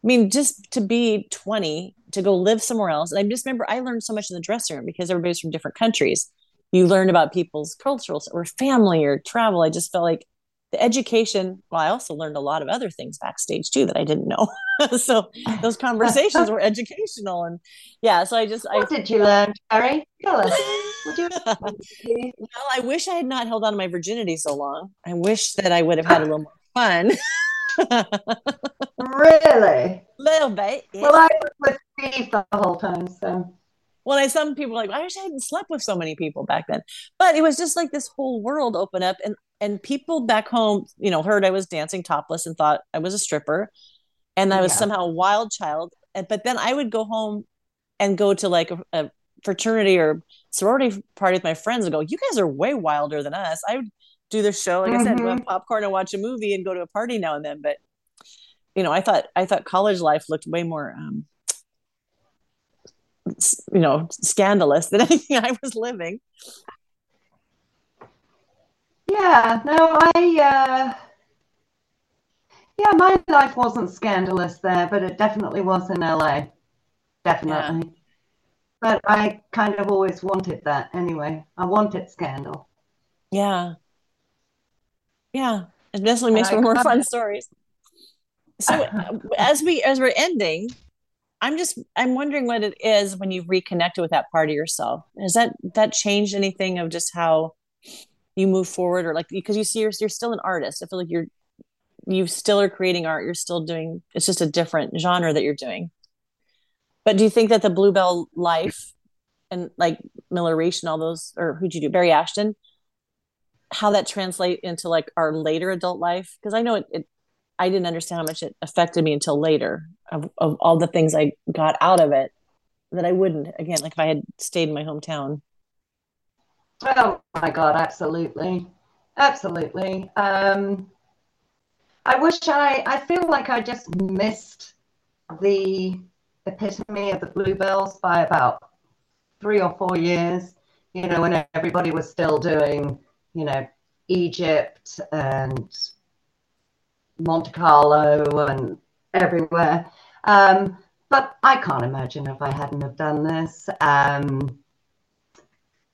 I mean, just to be 20, to go live somewhere else. And I just remember I learned so much in the dressing room because everybody's from different countries. You learn about people's cultures or family or travel. I just felt like the education well i also learned a lot of other things backstage too that i didn't know so those conversations were educational and yeah so i just what I, did you learn Terry? Tell us. You... well i wish i had not held on to my virginity so long i wish that i would have had a little more fun really A little bit yeah. well i was with steve the whole time so well, I some people like, I wish I hadn't slept with so many people back then. But it was just like this whole world open up. And and people back home, you know, heard I was dancing topless and thought I was a stripper, and I was yeah. somehow a wild child. But then I would go home and go to like a, a fraternity or sorority party with my friends and go, "You guys are way wilder than us." I would do the show, like mm-hmm. I said, mm-hmm. popcorn and watch a movie and go to a party now and then. But you know, I thought I thought college life looked way more, um, you know, scandalous than anything I was living. Yeah, no, I, uh, yeah, my life wasn't scandalous there, but it definitely was in LA. Definitely. Yeah. But I kind of always wanted that anyway. I wanted scandal. Yeah. Yeah. It definitely makes for more fun stories. So as we as we're ending, I'm just I'm wondering what it is when you've reconnected with that part of yourself. Has that that changed anything of just how you move forward or like because you see you're, you're still an artist i feel like you're you still are creating art you're still doing it's just a different genre that you're doing but do you think that the bluebell life and like miller Reach and all those or who'd you do barry ashton how that translate into like our later adult life because i know it, it, i didn't understand how much it affected me until later of, of all the things i got out of it that i wouldn't again like if i had stayed in my hometown Oh my God, absolutely. Absolutely. Um, I wish I, I feel like I just missed the epitome of the bluebells by about three or four years, you know, when everybody was still doing, you know, Egypt and Monte Carlo and everywhere. Um, but I can't imagine if I hadn't have done this. Um,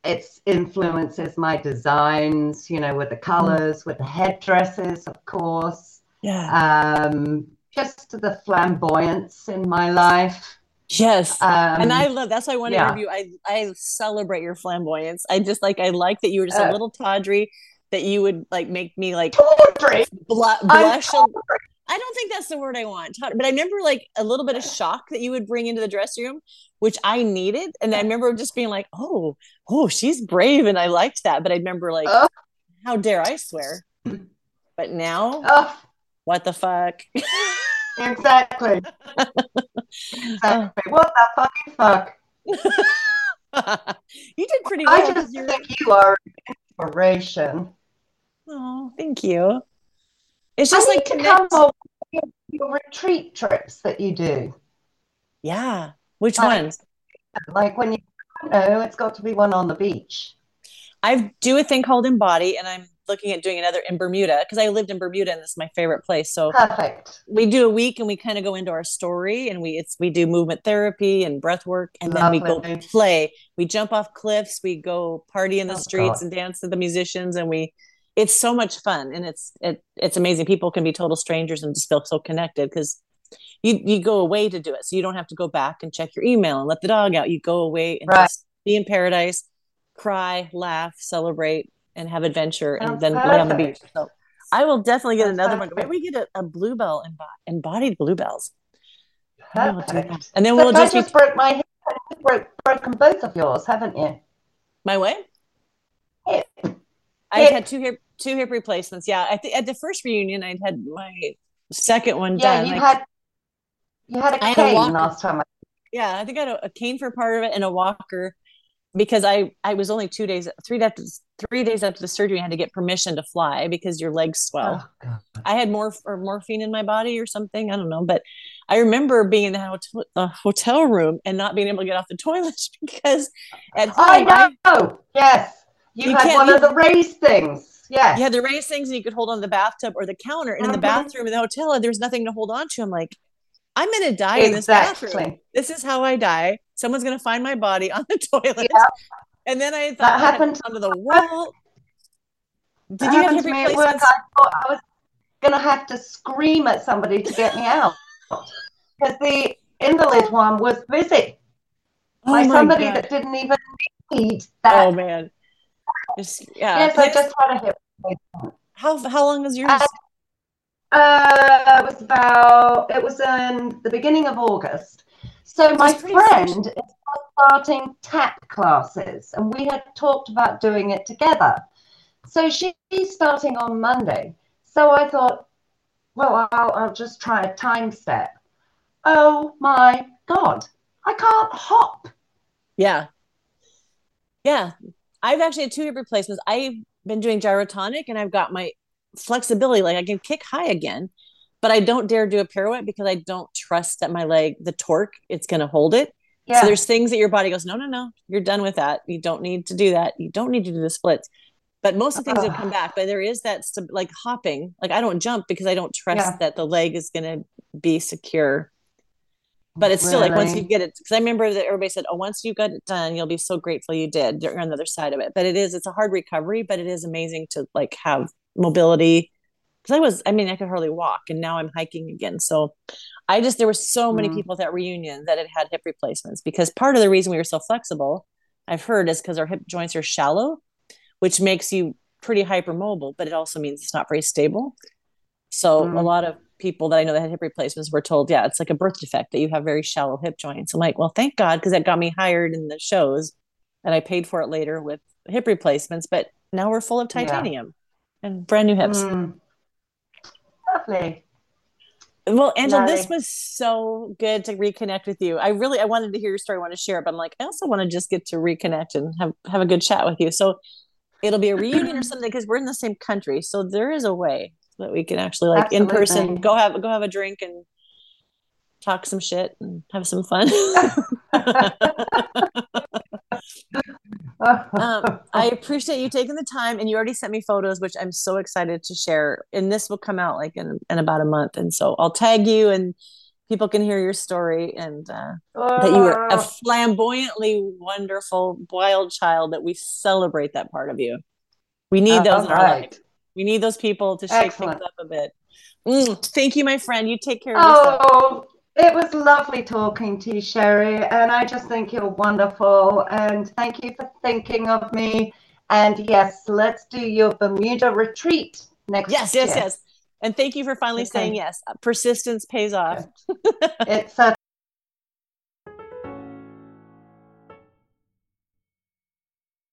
it influences my designs, you know, with the colors, with the headdresses, of course. Yeah. Um, just the flamboyance in my life. Yes. Um, and I love that's why I want to yeah. interview. I I celebrate your flamboyance. I just like I like that you were just a Uh, little tawdry that you would like make me like Tawdry. I'm blush. a-. I don't think that's the word I want. But I remember like a little bit of shock that you would bring into the dressing room, which I needed. And I remember just being like, oh, oh, she's brave. And I liked that. But I remember like, Oh. how dare I swear? But now, Oh, what the fuck? exactly. Exactly. What the fucking fuck? you did pretty well. I just think you are inspiration. Oh, thank you. It's just I like to come over your, your retreat trips that you do. Yeah. Which Like- ones? Like when you know it's got to be one on the beach. I do a thing called Embody, and I'm looking at doing another in Bermuda because I lived in Bermuda and this is my favorite place. So Perfect. we do a week and we kind of go into our story and we it's we do movement therapy and breath work and then we go play. We jump off cliffs, we go party in the Oh, streets God. and dance to the musicians and we it's so much fun and it's it it's amazing. People can be total strangers and just feel so connected because you you go away to do it. So you don't have to go back and check your email and let the dog out. You go away and Right. just be in paradise, cry, laugh, celebrate, and have adventure and Sounds then lay on the beach. So I will definitely get Sounds another one. Maybe we get a, a bluebell embo- embodied bluebells. Maybe we'll do that. Perfect. And then we'll I just be just broke my hip. Broke, broken both of yours, haven't you? my way. Hip. I Hip. had two hip two hip replacements. Yeah, I think at the first reunion I'd had my second one Yeah, done. you Like, had you had a I had a cane last time. yeah, I think I had a, a cane for part of it and a walker because I I was only two days three after three days after the surgery I had to get permission to fly because your legs swell. Oh, I had more or morphine in my body or something. I don't know, but I remember being in the hotel, the hotel room and not being able to get off the toilet because at I home I, know. Yes, you, You had one of the raised things. Yes. you had the raised things and you could hold on the bathtub or the counter. And in the Mhm. bathroom in the hotel, and there's nothing to hold on to. I'm like, I'm gonna die in this bathroom. This is how I die. Someone's gonna find my body on the toilet. Yeah. And then I thought That I happened- under the wall. Did you have to me at work. I thought I was going to have to scream at somebody to get me out because the invalid one was busy Oh somebody God. that didn't even need that. Oh man. Just, yeah. yes, I just had a hip how how long was yours? Uh, Uh, it was about, it was in the beginning of August. So my That's pretty fresh. friend is starting tap classes and we had talked about doing it together. So she's starting on Monday. So I thought, well, I'll, I'll just try a time step. Oh my God, I can't hop. Yeah. Yeah. I've actually had two hip replacements. I've been doing gyrotonic and I've got my flexibility. Like I can kick high again, but I don't dare do a pirouette because I don't trust that my leg, the torque, it's going to hold it. Yeah. So there's things that your body goes, no, no, no, you're done with that. You don't need to do that. You don't need to do the splits. But most of the things have come back. But there is that like hopping. Like I don't jump because I don't trust Yeah. that the leg is going to be secure. But it's still like once you get it, because I remember that everybody said, "Oh, once you got it done, you'll be so grateful you did." You're on the other side of it. But it is, it's a hard recovery, but it is amazing to like have mobility. Because I was, I mean, I could hardly walk, and now I'm hiking again. So I just there were so many Mhm. people at that reunion that had had hip replacements because part of the reason we were so flexible, I've heard, is because our hip joints are shallow, which makes you pretty hypermobile, but it also means it's not very stable. So a Mm. lot of people that I know that had hip replacements were told, yeah, it's like a birth defect that you have very shallow hip joints. I'm like, well, thank God, because that got me hired in the shows and I paid for it later with hip replacements, but now we're full of Yeah. titanium and brand new hips. Mm. Lovely. Well, Angela, this was so good to reconnect with you. I really I wanted to hear your story, I want to share it, but I'm like, I also want to just get to reconnect and have, have a good chat with you. So it'll be a reunion or something because we're in the same country. So there is a way that we can actually like in person go have go have a drink and talk some shit and have some fun. um, I appreciate you taking the time, and you already sent me photos, which I'm so excited to share. And this will come out like in, in about a month, and so I'll tag you, and people can hear your story, and uh, that you were a flamboyantly wonderful, wild child. That we celebrate that part of you. We need those in our right. life. We need those people to shake Excellent. things up a bit. Mm, thank you, my friend. You take care of yourself. Oh, it was lovely talking to you, Sheri, and I just think you're wonderful. And thank you for thinking of me. And yes, let's do your Bermuda retreat next yes, year. Yes, yes, yes. And thank you for finally okay. saying yes. Persistence pays off. it's a